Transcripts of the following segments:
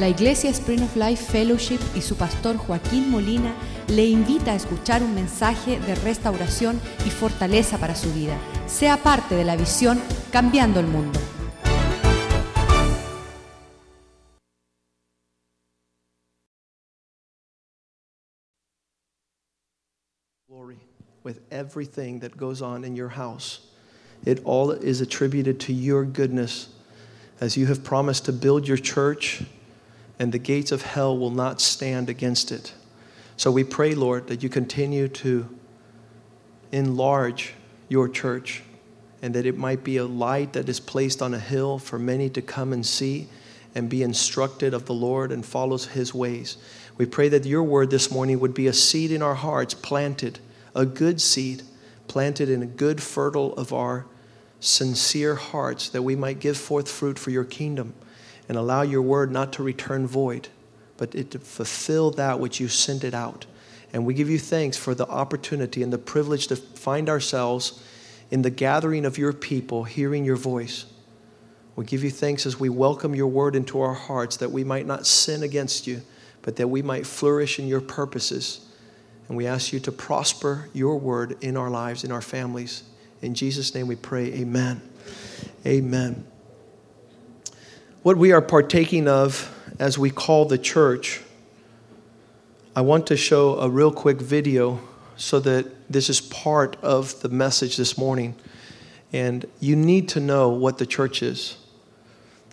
La Iglesia Spring of Life Fellowship y su pastor Joaquín Molina le invita a escuchar un mensaje de restauración y fortaleza para su vida. Sea parte de la visión Cambiando el Mundo. with everything that goes on in your house. It all is attributed to your goodness as you have promised to build your church, and the gates of hell will not stand against it. So we pray, Lord, that you continue to enlarge your church and that it might be a light that is placed on a hill for many to come and see and be instructed of the Lord and follows his ways. We pray that your word this morning would be a seed in our hearts, planted, a good seed, planted in a good fertile of our sincere hearts, that we might give forth fruit for your kingdom and allow your word not to return void, but it to fulfill that which you sent it out. And we give you thanks for the opportunity and the privilege to find ourselves in the gathering of your people, hearing your voice. We give you thanks as we welcome your word into our hearts that we might not sin against you, but that we might flourish in your purposes. And we ask you to prosper your word in our lives, in our families. In Jesus' name we pray, amen. Amen. What we are partaking of as we call the church, I want to show a real quick video so that this is part of the message this morning. And you need to know what the church is.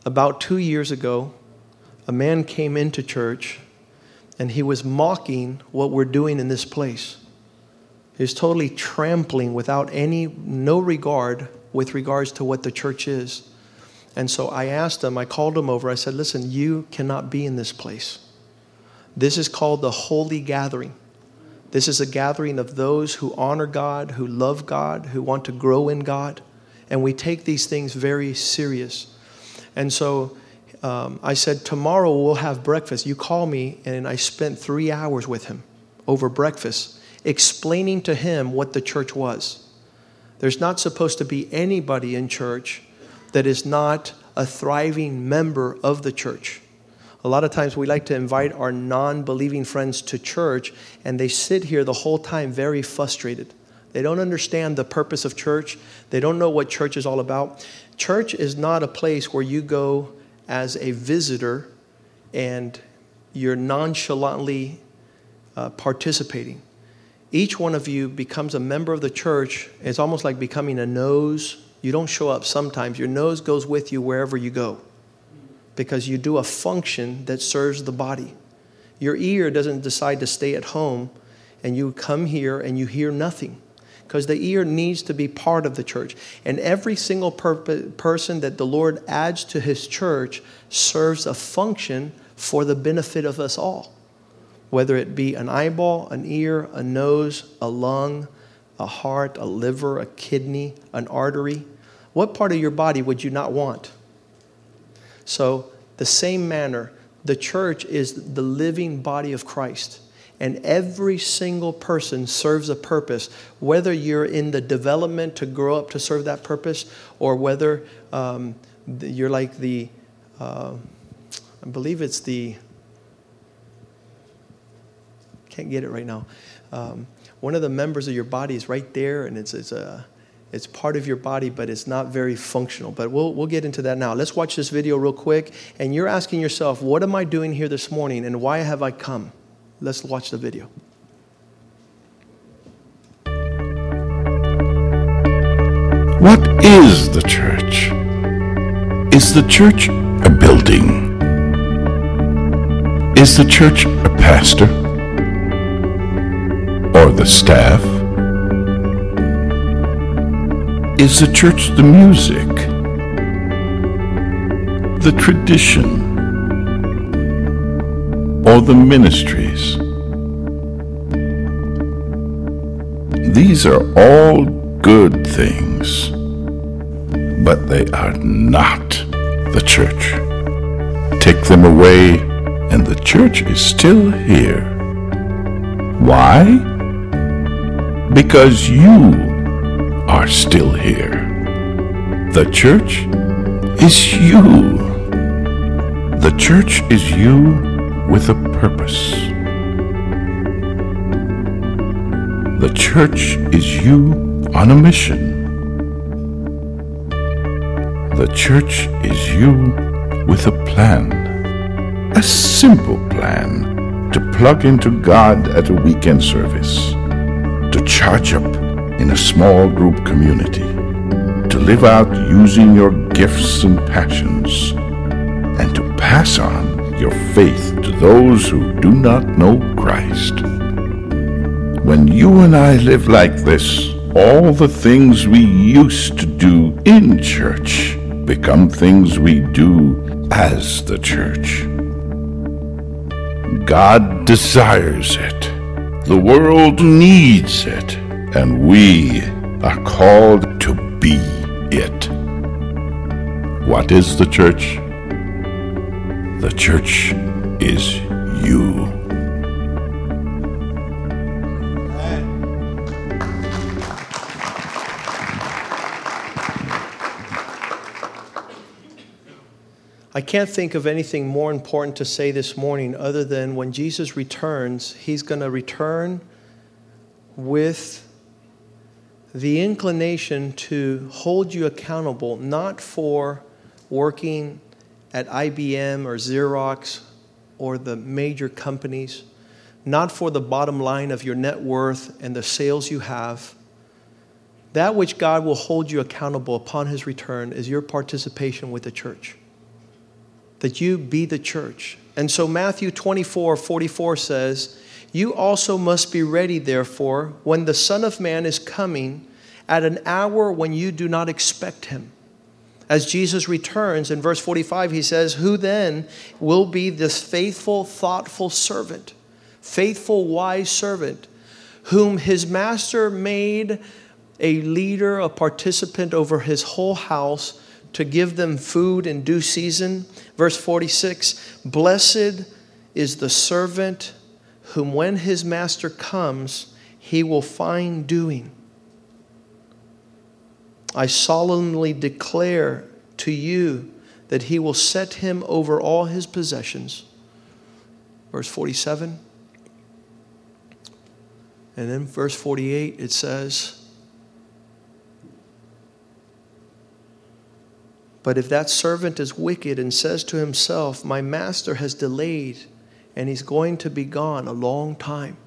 About two years ago, a man came into church and he was mocking what we're doing in this place. He was totally trampling without any, no regard with regards to what the church is. And so I asked him, I called him over, I said, Listen, you cannot be in this place. This is called the holy gathering. This is a gathering of those who honor God, who love God, who want to grow in God. And we take these things very serious. And so um, I said, Tomorrow we'll have breakfast. You call me. And I spent three hours with him over breakfast, explaining to him what the church was. There's not supposed to be anybody in church that is not a thriving member of the church. A lot of times we like to invite our non believing friends to church, and they sit here the whole time very frustrated. They don't understand the purpose of church, they don't know what church is all about. Church is not a place where you go as a visitor and you're nonchalantly uh, participating. Each one of you becomes a member of the church. It's almost like becoming a nose. You don't show up sometimes, your nose goes with you wherever you go because you do a function that serves the body. Your ear doesn't decide to stay at home and you come here and you hear nothing because the ear needs to be part of the church. And every single per- person that the Lord adds to his church serves a function for the benefit of us all. Whether it be an eyeball, an ear, a nose, a lung, a heart, a liver, a kidney, an artery, what part of your body would you not want? So, the same manner, the church is the living body of Christ. And every single person serves a purpose, whether you're in the development to grow up to serve that purpose, or whether um, you're like the, uh, I believe it's the, can't get it right now. Um, one of the members of your body is right there, and it's, it's a, it's part of your body, but it's not very functional. But we'll, we'll get into that now. Let's watch this video real quick. And you're asking yourself, what am I doing here this morning and why have I come? Let's watch the video. What is the church? Is the church a building? Is the church a pastor? Or the staff? Is the church the music? The tradition? Or the ministries? These are all good things, but they are not the church. Take them away, and the church is still here. Why? Because you are still here. The church is you. The church is you with a purpose. The church is you on a mission. The church is you with a plan. A simple plan to plug into God at a weekend service, charge up in a small group community, to live out using your gifts and passions, and to pass on your faith to those who do not know Christ. When you and I live like this, all the things we used to do in church become things we do as the church. God desires it. The world needs it. And we are called to be it. What is the church? The church is you. I can't think of anything more important to say this morning other than when Jesus returns, he's going to return with the inclination to hold you accountable, not for working at IBM or Xerox or the major companies, not for the bottom line of your net worth and the sales you have. That which God will hold you accountable upon his return is your participation with the church that you be the church. And so Matthew 24 44 says, You also must be ready, therefore, when the Son of Man is coming at an hour when you do not expect him. As Jesus returns in verse 45, he says, Who then will be this faithful, thoughtful servant, faithful, wise servant, whom his master made a leader, a participant over his whole house? to give them food in due season. Verse 46 Blessed is the servant whom, when his master comes, he will find doing. I solemnly declare to you that he will set him over all his possessions. Verse 47. And then verse 48, it says, But if that servant is wicked and says to himself, My master has delayed and he's going to be gone a long time.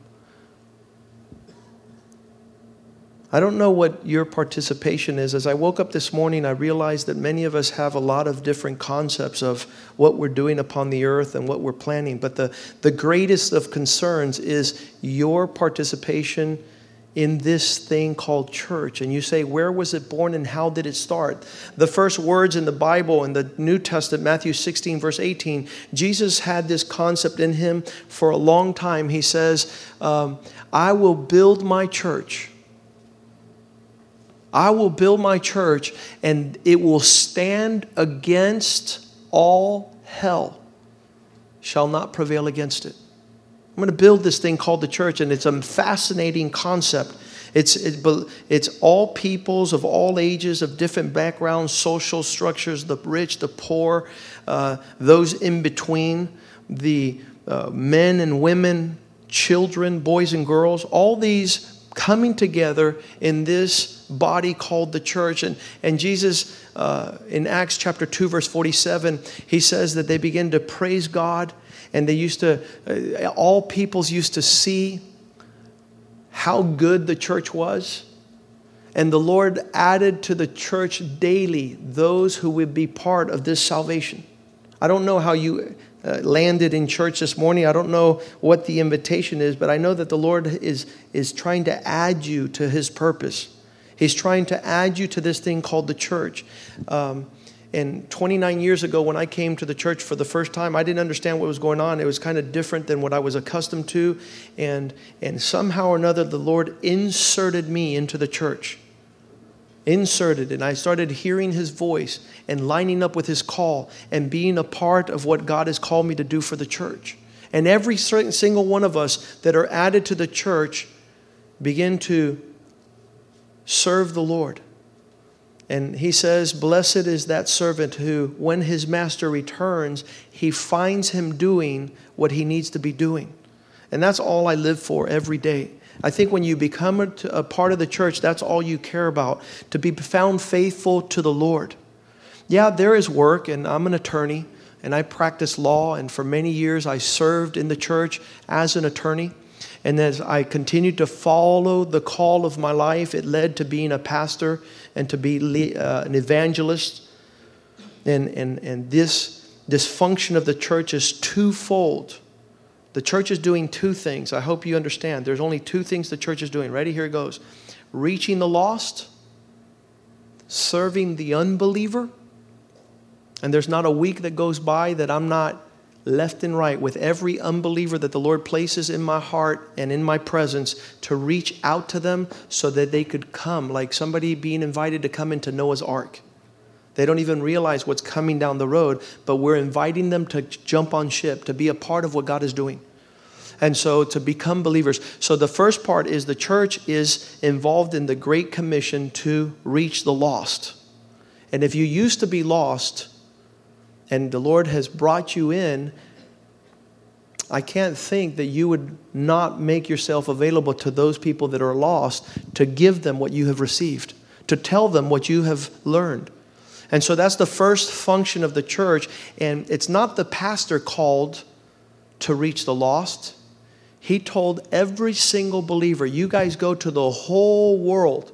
I don't know what your participation is. As I woke up this morning, I realized that many of us have a lot of different concepts of what we're doing upon the earth and what we're planning. But the, the greatest of concerns is your participation in this thing called church. And you say, where was it born and how did it start? The first words in the Bible, in the New Testament, Matthew 16, verse 18, Jesus had this concept in him for a long time. He says, um, I will build my church. I will build my church and it will stand against all hell, shall not prevail against it. I'm going to build this thing called the church, and it's a fascinating concept. It's, it, it's all peoples of all ages, of different backgrounds, social structures, the rich, the poor, uh, those in between, the uh, men and women, children, boys and girls, all these coming together in this body called the church. And, and Jesus, uh, in Acts chapter 2, verse 47, he says that they begin to praise God and they used to, uh, all peoples used to see how good the church was. And the Lord added to the church daily those who would be part of this salvation. I don't know how you uh, landed in church this morning. I don't know what the invitation is, but I know that the Lord is, is trying to add you to his purpose. He's trying to add you to this thing called the church. Um, and 29 years ago, when I came to the church for the first time, I didn't understand what was going on. It was kind of different than what I was accustomed to. And, and somehow or another, the Lord inserted me into the church. Inserted. And I started hearing his voice and lining up with his call and being a part of what God has called me to do for the church. And every single one of us that are added to the church begin to serve the Lord And he says, Blessed is that servant who, when his master returns, he finds him doing what he needs to be doing. And that's all I live for every day. I think when you become a, part of the church, that's all you care about to be found faithful to the Lord. Yeah, there is work, and I'm an attorney, and I practice law, and for many years I served in the church as an attorney. And as I continued to follow the call of my life, it led to being a pastor and to be uh, an evangelist. And, and, and this, this function of the church is twofold. The church is doing two things. I hope you understand. There's only two things the church is doing. Ready? Here it goes reaching the lost, serving the unbeliever. And there's not a week that goes by that I'm not left and right with every unbeliever that the Lord places in my heart and in my presence to reach out to them so that they could come, like somebody being invited to come into Noah's ark. They don't even realize what's coming down the road, but we're inviting them to jump on ship, to be a part of what God is doing. And so to become believers. So the first part is the church is involved in the Great Commission to reach the lost. And if you used to be lost, and the Lord has brought you in, I can't think that you would not make yourself available to those people that are lost to give them what you have received, to tell them what you have learned. And so that's the first function of the church. And it's not the pastor called to reach the lost. He told every single believer, You guys go to the whole world.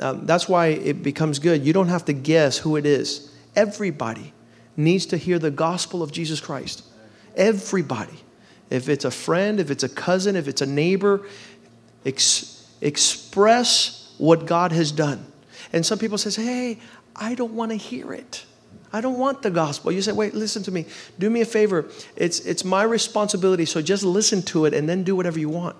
Um, that's why it becomes good. You don't have to guess who it is. Everybody needs to hear the gospel of Jesus Christ. Everybody. If it's a friend, if it's a cousin, if it's a neighbor, ex- express what God has done. And some people say, hey, I don't want to hear it. I don't want the gospel. You say, wait, listen to me. Do me a favor. It's, it's my responsibility, so just listen to it and then do whatever you want.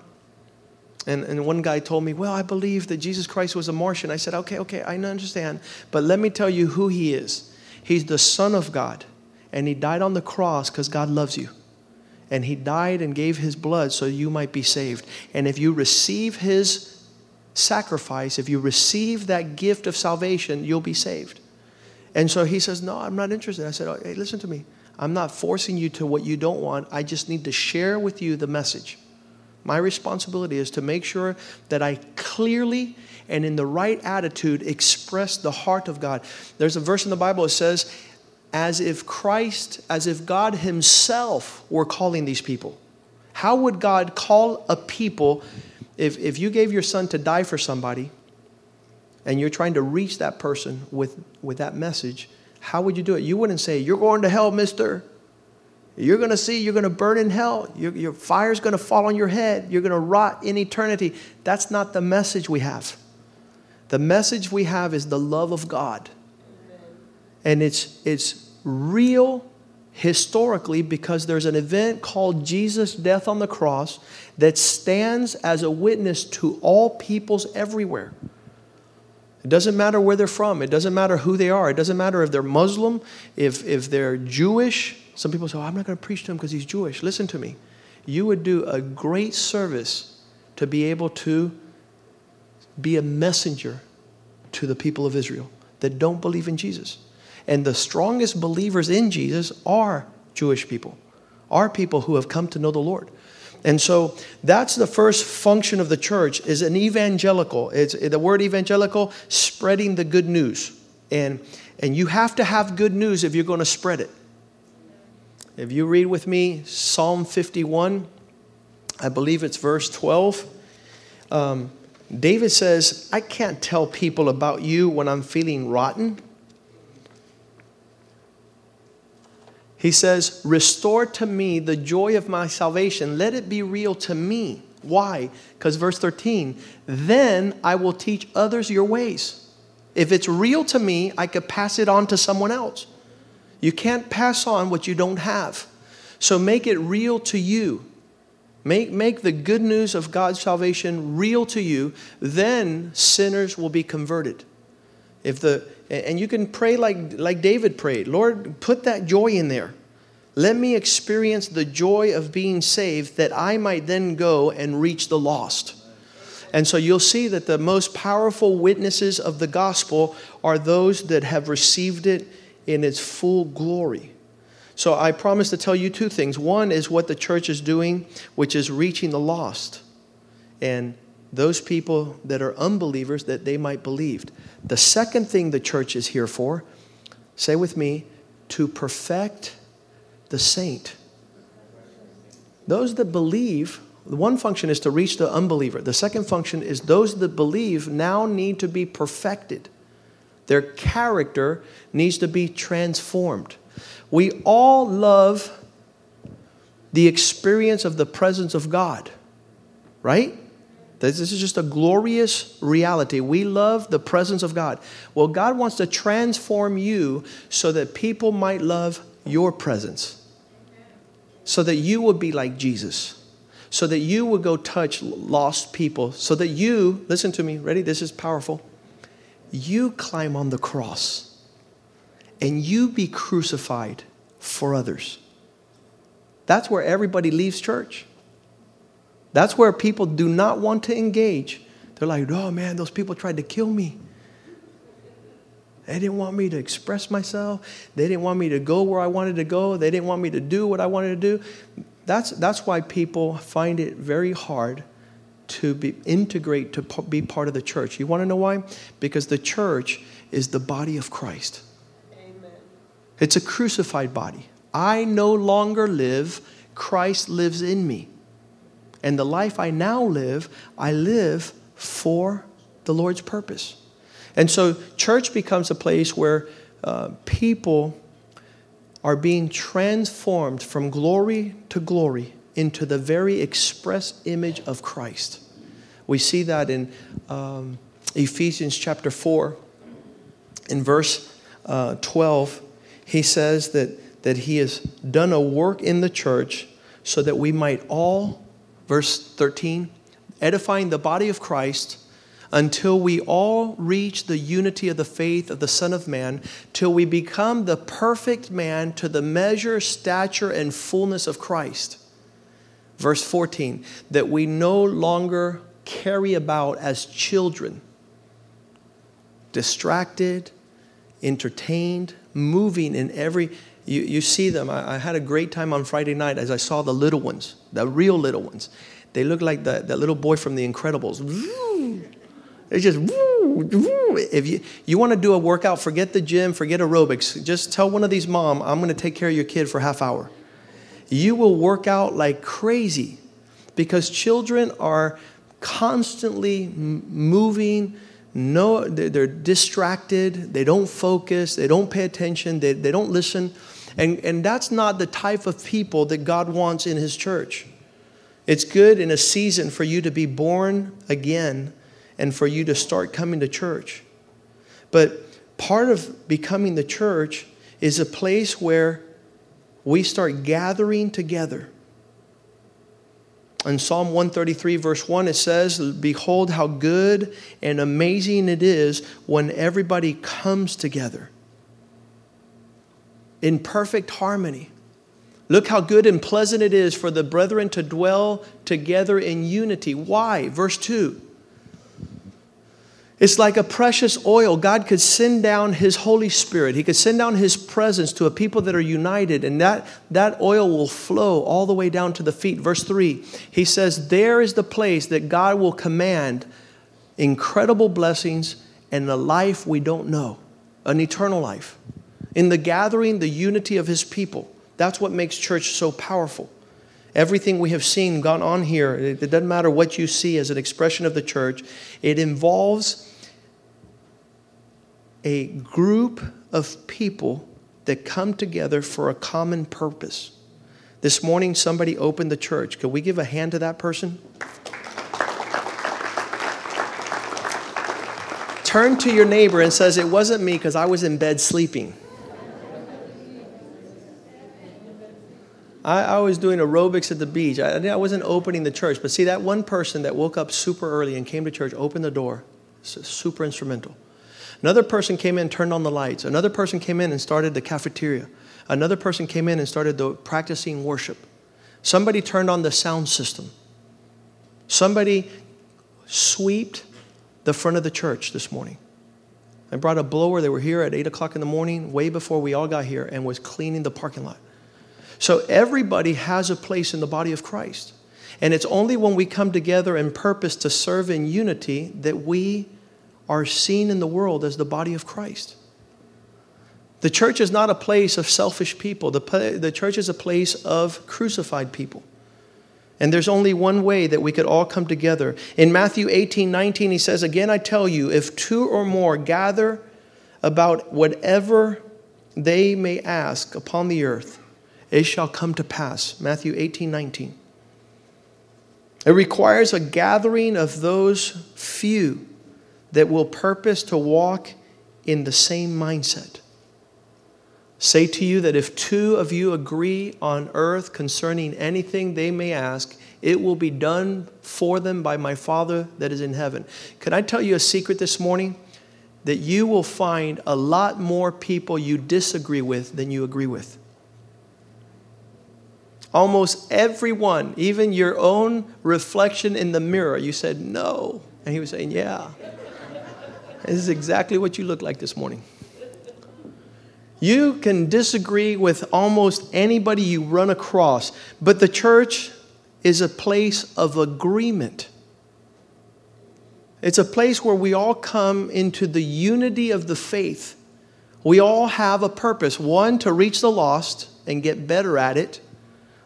And, and one guy told me, Well, I believe that Jesus Christ was a Martian. I said, Okay, okay, I understand. But let me tell you who he is. He's the Son of God, and He died on the cross because God loves you. And He died and gave His blood so you might be saved. And if you receive His sacrifice, if you receive that gift of salvation, you'll be saved. And so He says, No, I'm not interested. I said, oh, Hey, listen to me. I'm not forcing you to what you don't want. I just need to share with you the message. My responsibility is to make sure that I clearly and in the right attitude express the heart of God. There's a verse in the Bible that says, as if Christ, as if God Himself were calling these people. How would God call a people if, if you gave your son to die for somebody and you're trying to reach that person with, with that message? How would you do it? You wouldn't say, You're going to hell, mister. You're going to see, you're going to burn in hell. Your, your fire's going to fall on your head. You're going to rot in eternity. That's not the message we have. The message we have is the love of God. And it's, it's real historically because there's an event called Jesus' death on the cross that stands as a witness to all peoples everywhere. It doesn't matter where they're from. It doesn't matter who they are. It doesn't matter if they're Muslim, if, if they're Jewish. Some people say, oh, I'm not going to preach to him because he's Jewish. Listen to me. You would do a great service to be able to be a messenger to the people of Israel that don't believe in Jesus. And the strongest believers in Jesus are Jewish people, are people who have come to know the Lord. And so that's the first function of the church is an evangelical. It's the word evangelical, spreading the good news. And, and you have to have good news if you're going to spread it. If you read with me Psalm 51, I believe it's verse 12. Um, David says, I can't tell people about you when I'm feeling rotten. He says, Restore to me the joy of my salvation. Let it be real to me. Why? Because verse 13, then I will teach others your ways. If it's real to me, I could pass it on to someone else. You can't pass on what you don't have. So make it real to you. Make, make the good news of God's salvation real to you, then sinners will be converted. If the, and you can pray like, like David prayed Lord, put that joy in there. Let me experience the joy of being saved that I might then go and reach the lost. And so you'll see that the most powerful witnesses of the gospel are those that have received it in its full glory. So I promise to tell you two things. One is what the church is doing, which is reaching the lost. And those people that are unbelievers that they might believe. The second thing the church is here for, say with me, to perfect the saint. Those that believe, one function is to reach the unbeliever. The second function is those that believe now need to be perfected. Their character needs to be transformed. We all love the experience of the presence of God, right? This is just a glorious reality. We love the presence of God. Well, God wants to transform you so that people might love your presence, so that you would be like Jesus, so that you would go touch lost people, so that you, listen to me, ready? This is powerful. You climb on the cross and you be crucified for others. That's where everybody leaves church. That's where people do not want to engage. They're like, oh man, those people tried to kill me. They didn't want me to express myself. They didn't want me to go where I wanted to go. They didn't want me to do what I wanted to do. That's, that's why people find it very hard to be, integrate to be part of the church. You want to know why? Because the church is the body of Christ. It's a crucified body. I no longer live, Christ lives in me. And the life I now live, I live for the Lord's purpose. And so, church becomes a place where uh, people are being transformed from glory to glory into the very express image of Christ. We see that in um, Ephesians chapter 4, in verse uh, 12. He says that, that he has done a work in the church so that we might all verse 13, edifying the body of Christ until we all reach the unity of the faith of the Son of Man, till we become the perfect man to the measure, stature, and fullness of Christ. Verse 14, that we no longer carry about as children, distracted, entertained, moving in every. You, you see them. I, I had a great time on Friday night as I saw the little ones the real little ones. They look like the, that little boy from The Incredibles. It's just if you you want to do a workout, forget the gym, forget aerobics. Just tell one of these mom, I'm going to take care of your kid for half hour. You will work out like crazy because children are constantly moving. No, they're distracted. They don't focus. They don't pay attention. They, they don't listen. And, and that's not the type of people that God wants in His church. It's good in a season for you to be born again and for you to start coming to church. But part of becoming the church is a place where we start gathering together. In Psalm 133, verse 1, it says, Behold, how good and amazing it is when everybody comes together in perfect harmony. Look how good and pleasant it is for the brethren to dwell together in unity. Why? Verse 2. It's like a precious oil. God could send down His Holy Spirit. He could send down His presence to a people that are united, and that, that oil will flow all the way down to the feet. Verse 3, He says, There is the place that God will command incredible blessings and a life we don't know, an eternal life in the gathering, the unity of his people. That's what makes church so powerful. Everything we have seen gone on here, it doesn't matter what you see as an expression of the church, it involves a group of people that come together for a common purpose. This morning, somebody opened the church. Could we give a hand to that person? Turn to your neighbor and says, It wasn't me because I was in bed sleeping. I, I was doing aerobics at the beach. I, I wasn't opening the church. But see, that one person that woke up super early and came to church opened the door. Super instrumental. Another person came in, turned on the lights. Another person came in and started the cafeteria. Another person came in and started the practicing worship. Somebody turned on the sound system. Somebody swept the front of the church this morning. I brought a blower. They were here at 8 o'clock in the morning, way before we all got here, and was cleaning the parking lot. So everybody has a place in the body of Christ. And it's only when we come together in purpose to serve in unity that we are seen in the world as the body of Christ. The church is not a place of selfish people, the, the church is a place of crucified people. And there's only one way that we could all come together. In Matthew 18 19, he says, Again, I tell you, if two or more gather about whatever they may ask upon the earth, it shall come to pass. Matthew 18 19. It requires a gathering of those few that will purpose to walk in the same mindset say to you that if two of you agree on earth concerning anything they may ask, it will be done for them by my Father that is in heaven. Can I tell you a secret this morning? That you will find a lot more people you disagree with than you agree with. Almost everyone, even your own reflection in the mirror, you said no. And he was saying, yeah. This is exactly what you look like this morning. You can disagree with almost anybody you run across, but the church is a place of agreement. It's a place where we all come into the unity of the faith. We all have a purpose one, to reach the lost and get better at it.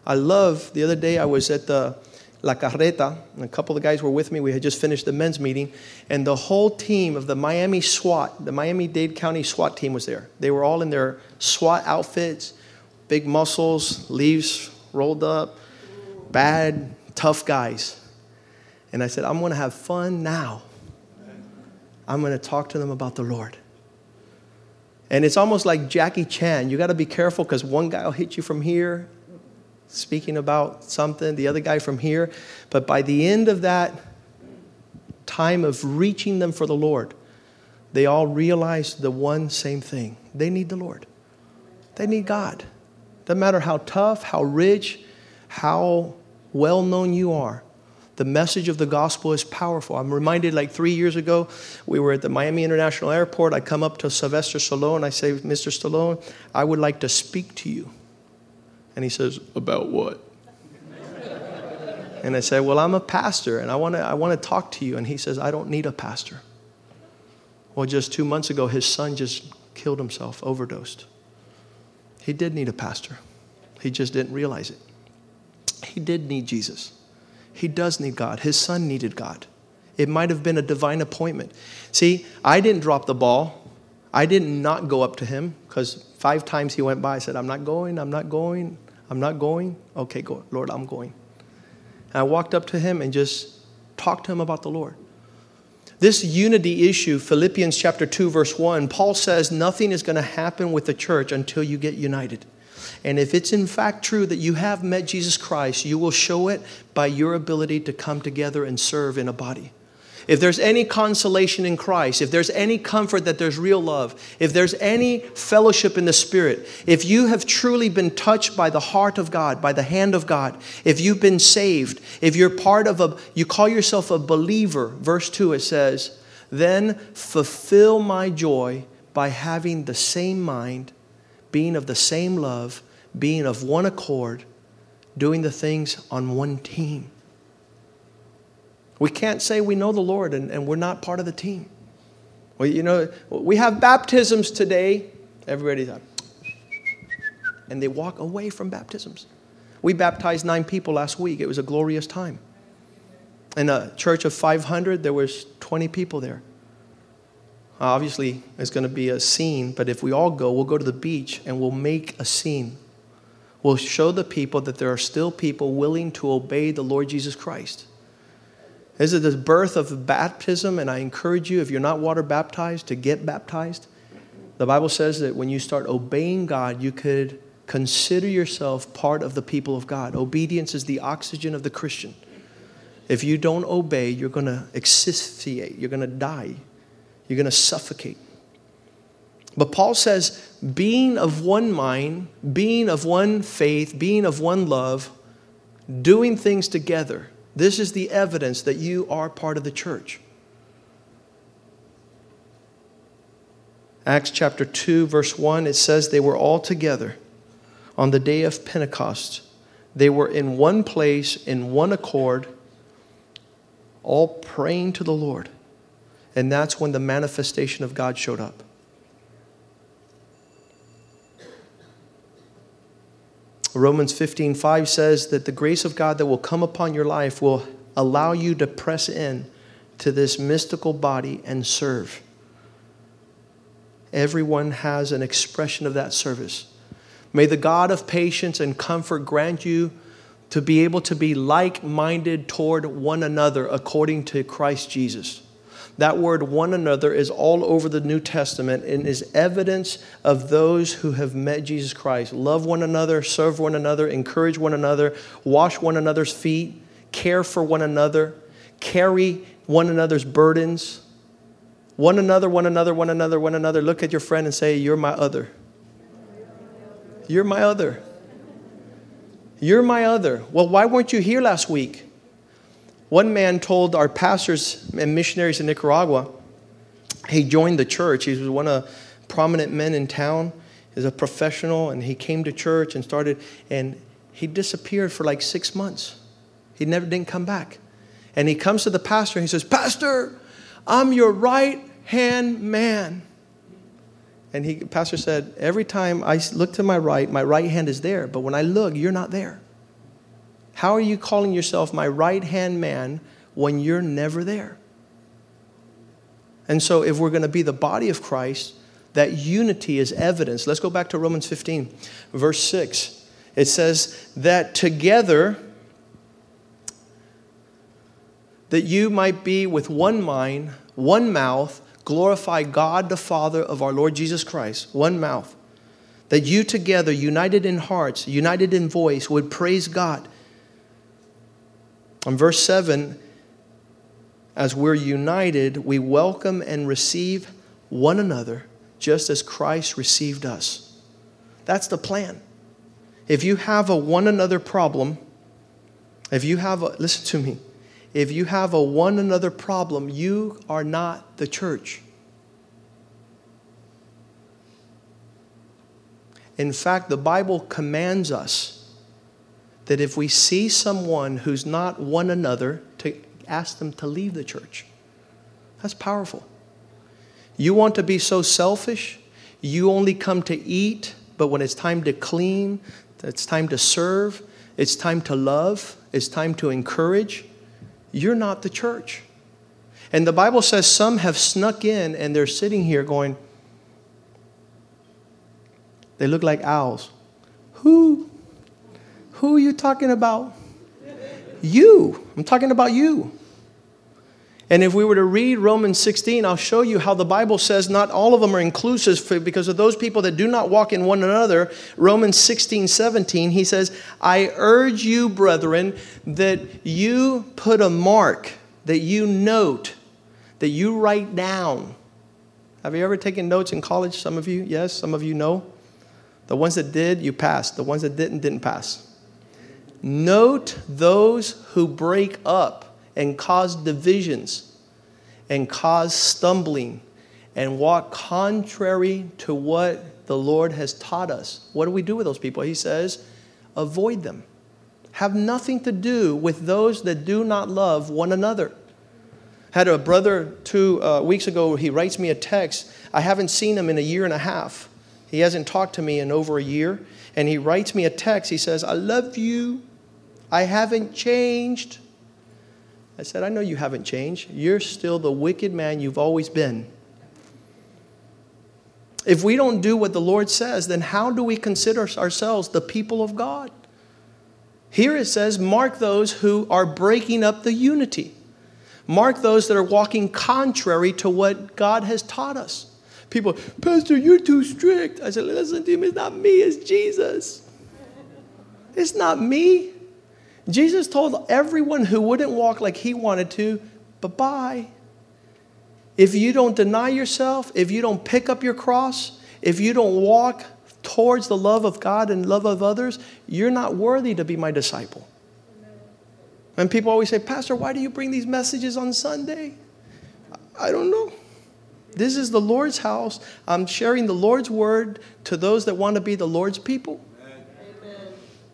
I love, the other day I was at the La Carreta, and a couple of guys were with me. We had just finished the men's meeting, and the whole team of the Miami SWAT, the Miami Dade County SWAT team was there. They were all in their SWAT outfits, big muscles, leaves rolled up, bad, tough guys. And I said, I'm going to have fun now. I'm going to talk to them about the Lord. And it's almost like Jackie Chan. You got to be careful because one guy will hit you from here, speaking about something, the other guy from here. But by the end of that time of reaching them for the Lord, they all realize the one same thing they need the Lord, they need God. Doesn't matter how tough, how rich, how well known you are. The message of the gospel is powerful. I'm reminded like three years ago, we were at the Miami International Airport. I come up to Sylvester Stallone. I say, Mr. Stallone, I would like to speak to you. And he says, About what? and I say, Well, I'm a pastor and I want to I wanna talk to you. And he says, I don't need a pastor. Well, just two months ago, his son just killed himself, overdosed. He did need a pastor, he just didn't realize it. He did need Jesus. He does need God. His son needed God. It might have been a divine appointment. See, I didn't drop the ball. I did not not go up to him because five times he went by. I said, I'm not going, I'm not going, I'm not going. Okay, go, Lord, I'm going. And I walked up to him and just talked to him about the Lord. This unity issue, Philippians chapter 2, verse 1, Paul says nothing is going to happen with the church until you get united. And if it's in fact true that you have met Jesus Christ, you will show it by your ability to come together and serve in a body if there's any consolation in Christ, if there's any comfort that there's real love, if there's any fellowship in the Spirit, if you have truly been touched by the heart of God, by the hand of God, if you've been saved, if you're part of a, you call yourself a believer, verse 2 it says, then fulfill my joy by having the same mind, being of the same love, being of one accord, doing the things on one team. We can't say we know the Lord and, and we're not part of the team. Well, you know, we have baptisms today. Everybody's like, and they walk away from baptisms. We baptized nine people last week. It was a glorious time. In a church of 500, there was 20 people there. Obviously, it's going to be a scene, but if we all go, we'll go to the beach and we'll make a scene. We'll show the people that there are still people willing to obey the Lord Jesus Christ. This is the birth of baptism, and I encourage you, if you're not water baptized, to get baptized. The Bible says that when you start obeying God, you could consider yourself part of the people of God. Obedience is the oxygen of the Christian. If you don't obey, you're going to asphyxiate, you're going to die, you're going to suffocate. But Paul says, being of one mind, being of one faith, being of one love, doing things together This is the evidence that you are part of the church. Acts chapter 2, verse 1, it says they were all together on the day of Pentecost. They were in one place, in one accord, all praying to the Lord. And that's when the manifestation of God showed up. Romans 15 5 says that the grace of God that will come upon your life will allow you to press in to this mystical body and serve. Everyone has an expression of that service. May the God of patience and comfort grant you to be able to be like minded toward one another according to Christ Jesus. That word one another is all over the New Testament and is evidence of those who have met Jesus Christ. Love one another, serve one another, encourage one another, wash one another's feet, care for one another, carry one another's burdens. One another, one another, one another, one another. Look at your friend and say, You're my other. You're my other. You're my other. Well, why weren't you here last week? One man told our pastors and missionaries in Nicaragua, he joined the church. He was one of prominent men in town. He's a professional, and he came to church and started, and he disappeared for like six months. He never didn't come back. And he comes to the pastor and he says, Pastor, I'm your right hand man. And he, pastor said, Every time I look to my right, my right hand is there, but when I look, you're not there. How are you calling yourself my right hand man when you're never there? And so, if we're going to be the body of Christ, that unity is evidence. Let's go back to Romans 15, verse 6. It says that together, that you might be with one mind, one mouth, glorify God the Father of our Lord Jesus Christ, one mouth. That you together, united in hearts, united in voice, would praise God. In verse 7, as we're united, we welcome and receive one another just as Christ received us. That's the plan. If you have a one another problem, if you have a, listen to me, if you have a one another problem, you are not the church. In fact, the Bible commands us that if we see someone who's not one another, to ask them to leave the church. That's powerful. You want to be so selfish, you only come to eat, but when it's time to clean, it's time to serve, it's time to love, it's time to encourage, you're not the church. And the Bible says some have snuck in and they're sitting here going, they look like owls. Who who are you talking about? You. I'm talking about you. And if we were to read Romans 16, I'll show you how the Bible says not all of them are inclusive because of those people that do not walk in one another. Romans 16, 17, he says, I urge you, brethren, that you put a mark, that you note, that you write down. Have you ever taken notes in college? Some of you, yes, some of you know. The ones that did, you passed. The ones that didn't, didn't pass. Note those who break up and cause divisions and cause stumbling and walk contrary to what the Lord has taught us. What do we do with those people? He says, avoid them. Have nothing to do with those that do not love one another. Had a brother two uh, weeks ago, he writes me a text. I haven't seen him in a year and a half. He hasn't talked to me in over a year. And he writes me a text. He says, I love you. I haven't changed. I said, I know you haven't changed. You're still the wicked man you've always been. If we don't do what the Lord says, then how do we consider ourselves the people of God? Here it says, mark those who are breaking up the unity. Mark those that are walking contrary to what God has taught us. People, Pastor, you're too strict. I said, listen to him, it's not me, it's Jesus. It's not me. Jesus told everyone who wouldn't walk like he wanted to, bye bye. If you don't deny yourself, if you don't pick up your cross, if you don't walk towards the love of God and love of others, you're not worthy to be my disciple. And people always say, Pastor, why do you bring these messages on Sunday? I don't know. This is the Lord's house. I'm sharing the Lord's word to those that want to be the Lord's people.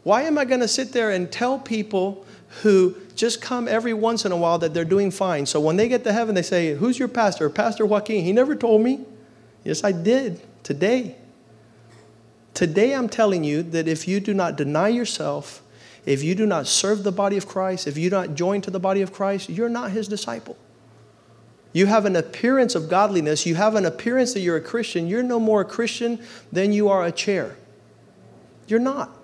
Why am I going to sit there and tell people who just come every once in a while that they're doing fine? So when they get to heaven, they say, Who's your pastor? Pastor Joaquin. He never told me. Yes, I did today. Today, I'm telling you that if you do not deny yourself, if you do not serve the body of Christ, if you do not join to the body of Christ, you're not his disciple. You have an appearance of godliness. You have an appearance that you're a Christian. You're no more a Christian than you are a chair. You're not.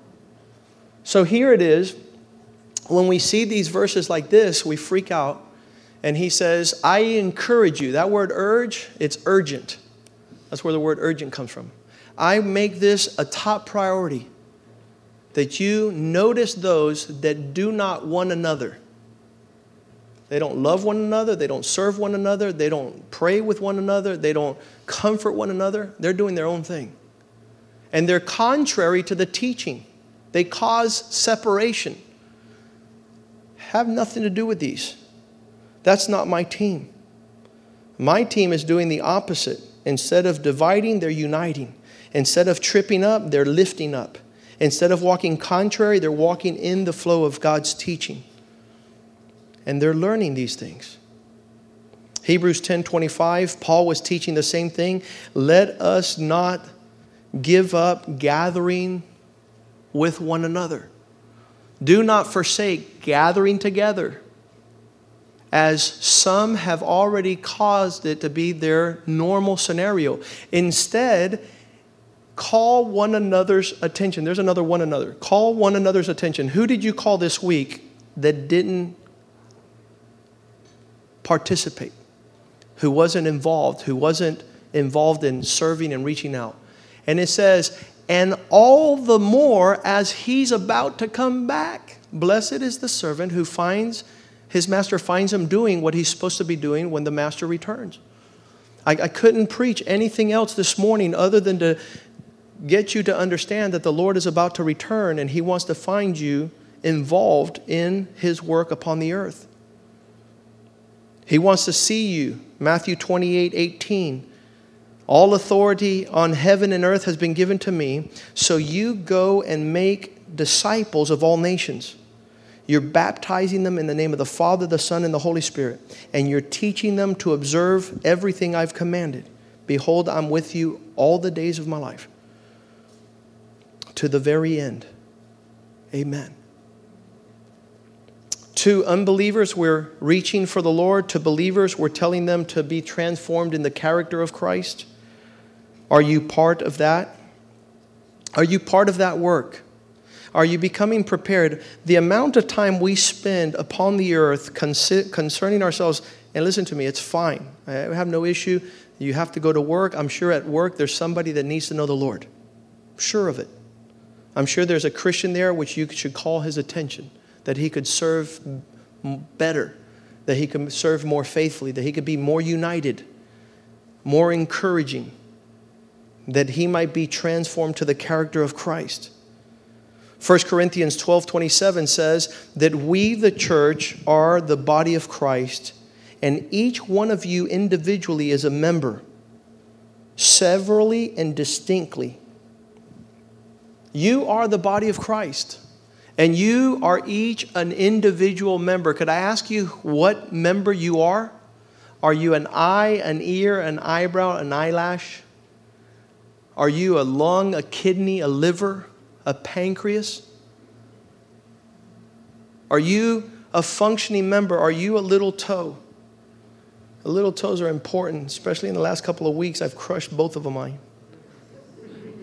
So here it is. When we see these verses like this, we freak out. And he says, I encourage you. That word urge, it's urgent. That's where the word urgent comes from. I make this a top priority that you notice those that do not one another. They don't love one another. They don't serve one another. They don't pray with one another. They don't comfort one another. They're doing their own thing. And they're contrary to the teaching. They cause separation. Have nothing to do with these. That's not my team. My team is doing the opposite. Instead of dividing, they're uniting. Instead of tripping up, they're lifting up. Instead of walking contrary, they're walking in the flow of God's teaching. And they're learning these things. Hebrews 10:25, Paul was teaching the same thing. Let us not give up gathering with one another. Do not forsake gathering together, as some have already caused it to be their normal scenario. Instead, call one another's attention. There's another one another. Call one another's attention. Who did you call this week that didn't participate? Who wasn't involved? Who wasn't involved in serving and reaching out? And it says, and all the more as he's about to come back. Blessed is the servant who finds his master finds him doing what he's supposed to be doing when the master returns. I, I couldn't preach anything else this morning other than to get you to understand that the Lord is about to return and He wants to find you involved in His work upon the earth. He wants to see you. Matthew 28 18. All authority on heaven and earth has been given to me, so you go and make disciples of all nations. You're baptizing them in the name of the Father, the Son, and the Holy Spirit, and you're teaching them to observe everything I've commanded. Behold, I'm with you all the days of my life to the very end. Amen. To unbelievers, we're reaching for the Lord. To believers, we're telling them to be transformed in the character of Christ. Are you part of that? Are you part of that work? Are you becoming prepared? The amount of time we spend upon the earth concerning ourselves, and listen to me, it's fine. I have no issue. You have to go to work. I'm sure at work there's somebody that needs to know the Lord. I'm sure of it. I'm sure there's a Christian there which you should call his attention, that he could serve better, that he could serve more faithfully, that he could be more united, more encouraging, that he might be transformed to the character of Christ. 1 Corinthians 12 27 says that we, the church, are the body of Christ, and each one of you individually is a member, severally and distinctly you are the body of Christ, and you are each an individual member. Could I ask you what member you are? Are you an eye, an ear, an eyebrow, an eyelash? Are you a lung, a kidney, a liver, a pancreas? Are you a functioning member? Are you a little toe? The little toes are important, especially in the last couple of weeks. I've crushed both of them mine.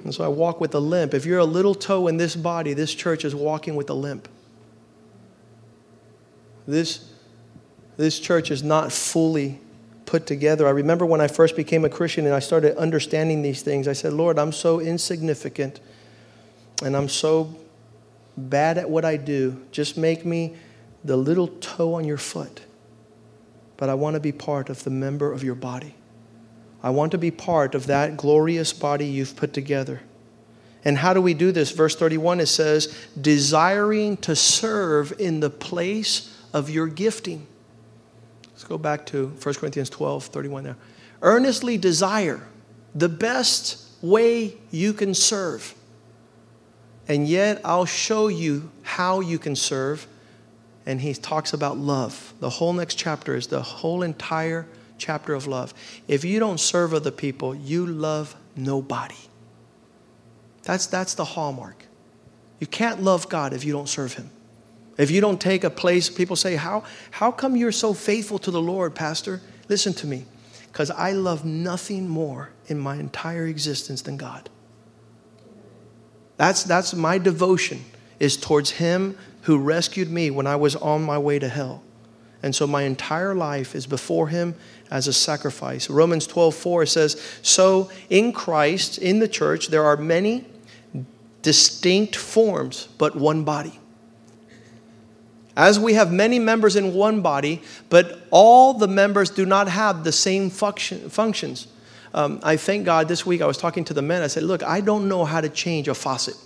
And so I walk with a limp. If you're a little toe in this body, this church is walking with a limp. This, this church is not fully put together. I remember when I first became a Christian and I started understanding these things, I said, Lord, I'm so insignificant and I'm so bad at what I do. Just make me the little toe on your foot. But I want to be part of the member of your body. I want to be part of that glorious body you've put together. And how do we do this? Verse 31 it says, desiring to serve in the place of your gifting. Let's go back to 1 Corinthians 12 31 now. Earnestly desire the best way you can serve. And yet, I'll show you how you can serve. And he talks about love. The whole next chapter is the whole entire chapter of love. If you don't serve other people, you love nobody. That's, that's the hallmark. You can't love God if you don't serve Him. If you don't take a place, people say, How, how come you're so faithful to the Lord, Pastor? Listen to me. Because I love nothing more in my entire existence than God. That's, that's my devotion, is towards Him who rescued me when I was on my way to hell. And so my entire life is before Him as a sacrifice. Romans 12, 4 says, So in Christ, in the church, there are many distinct forms, but one body. As we have many members in one body, but all the members do not have the same function, functions. Um, I thank God this week I was talking to the men. I said, Look, I don't know how to change a faucet.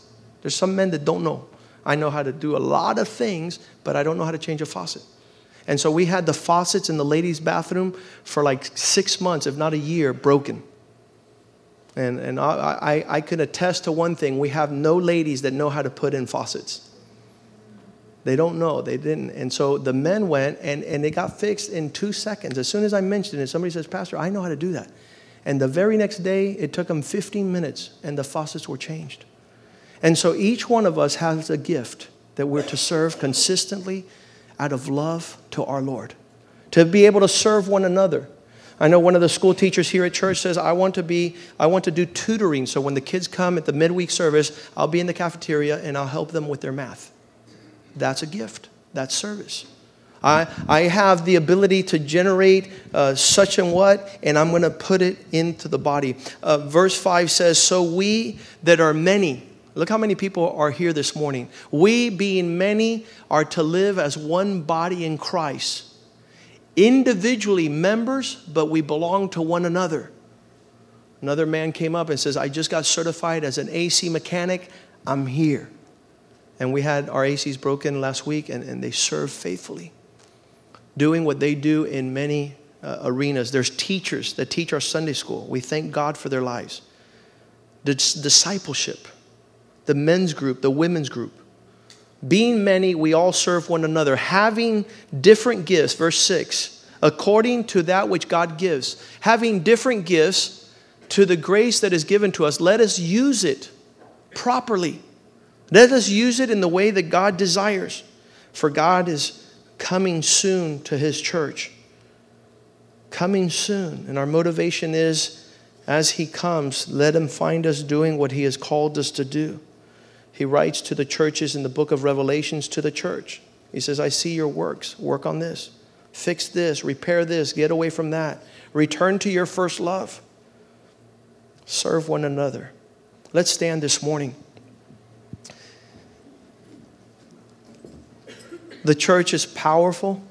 There's some men that don't know. I know how to do a lot of things, but I don't know how to change a faucet. And so we had the faucets in the ladies' bathroom for like six months, if not a year, broken. And, and I, I, I can attest to one thing we have no ladies that know how to put in faucets. They don't know. They didn't. And so the men went and, and it got fixed in two seconds. As soon as I mentioned it, somebody says, Pastor, I know how to do that. And the very next day, it took them 15 minutes and the faucets were changed. And so each one of us has a gift that we're to serve consistently out of love to our Lord, to be able to serve one another. I know one of the school teachers here at church says, I want to be, I want to do tutoring. So when the kids come at the midweek service, I'll be in the cafeteria and I'll help them with their math. That's a gift. That's service. I, I have the ability to generate uh, such and what, and I'm going to put it into the body. Uh, verse 5 says, So we that are many, look how many people are here this morning. We, being many, are to live as one body in Christ individually members, but we belong to one another. Another man came up and says, I just got certified as an AC mechanic. I'm here. And we had our ACs broken last week, and, and they serve faithfully, doing what they do in many uh, arenas. There's teachers that teach our Sunday school. We thank God for their lives. The discipleship, the men's group, the women's group. Being many, we all serve one another, having different gifts. Verse 6 according to that which God gives. Having different gifts to the grace that is given to us, let us use it properly. Let us use it in the way that God desires. For God is coming soon to his church. Coming soon. And our motivation is as he comes, let him find us doing what he has called us to do he writes to the churches in the book of Revelations to the church. He says, I see your works. Work on this. Fix this. Repair this. Get away from that. Return to your first love. Serve one another. Let's stand this morning. The church is powerful.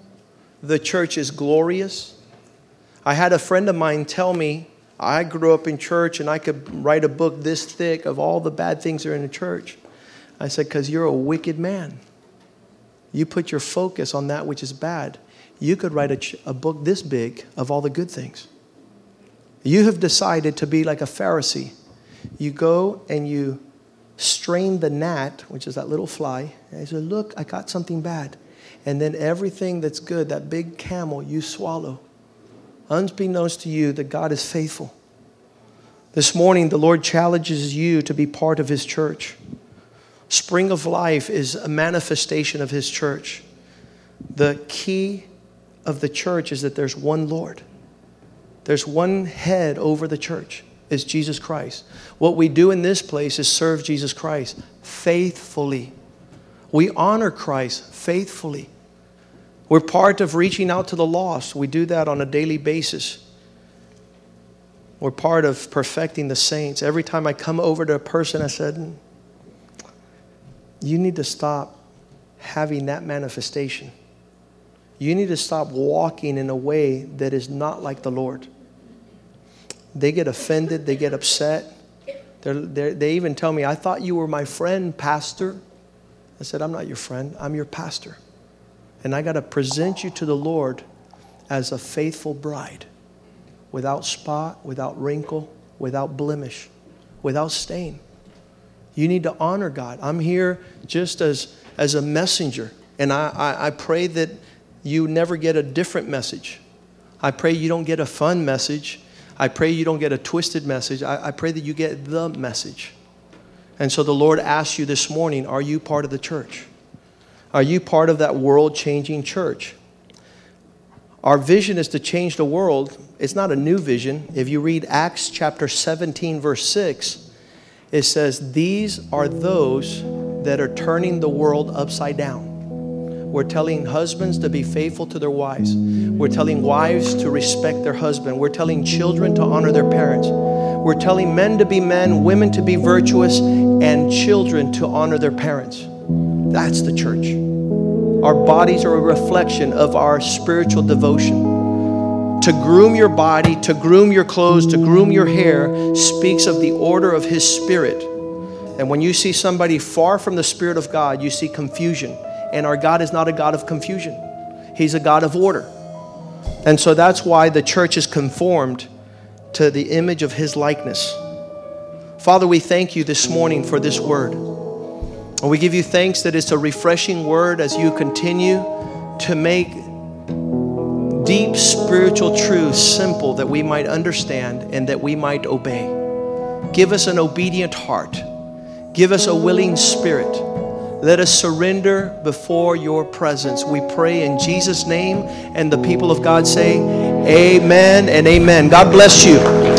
The church is glorious. I had a friend of mine tell me, I grew up in church and I could write a book this thick of all the bad things that are in the church. I said, Because you're a wicked man. You put your focus on that which is bad. You could write a, ch- a book this big of all the good things. You have decided to be like a Pharisee. You go and you strain the gnat, which is that little fly, and you say, Look, I got something bad. And then everything that's good, that big camel, you swallow. Unbeknownst to you that God is faithful. This morning, the Lord challenges you to be part of His church. Spring of Life is a manifestation of His church. The key of the church is that there's one Lord. There's one head over the church is Jesus Christ. What we do in this place is serve Jesus Christ faithfully. We honor Christ faithfully. We're part of reaching out to the lost. We do that on a daily basis. We're part of perfecting the saints. Every time I come over to a person, I said, you need to stop having that manifestation. You need to stop walking in a way that is not like the Lord. They get offended, they get upset. They're, they're, they even tell me, I thought you were my friend, Pastor. I said, I'm not your friend, I'm your pastor. And I got to present you to the Lord as a faithful bride, without spot, without wrinkle, without blemish, without stain. You need to honor God. I'm here just as, as a messenger. And I, I, I pray that you never get a different message. I pray you don't get a fun message. I pray you don't get a twisted message. I, I pray that you get the message. And so the Lord asks you this morning are you part of the church? Are you part of that world changing church? Our vision is to change the world. It's not a new vision. If you read Acts chapter 17, verse 6, it says, These are those that are turning the world upside down. We're telling husbands to be faithful to their wives. We're telling wives to respect their husband. We're telling children to honor their parents. We're telling men to be men, women to be virtuous, and children to honor their parents. That's the church. Our bodies are a reflection of our spiritual devotion. To groom your body, to groom your clothes, to groom your hair speaks of the order of His Spirit. And when you see somebody far from the Spirit of God, you see confusion. And our God is not a God of confusion, He's a God of order. And so that's why the church is conformed to the image of His likeness. Father, we thank you this morning for this word. And we give you thanks that it's a refreshing word as you continue to make deep spiritual truths simple that we might understand and that we might obey. Give us an obedient heart. Give us a willing spirit. Let us surrender before your presence. We pray in Jesus' name. And the people of God say, Amen and amen. God bless you.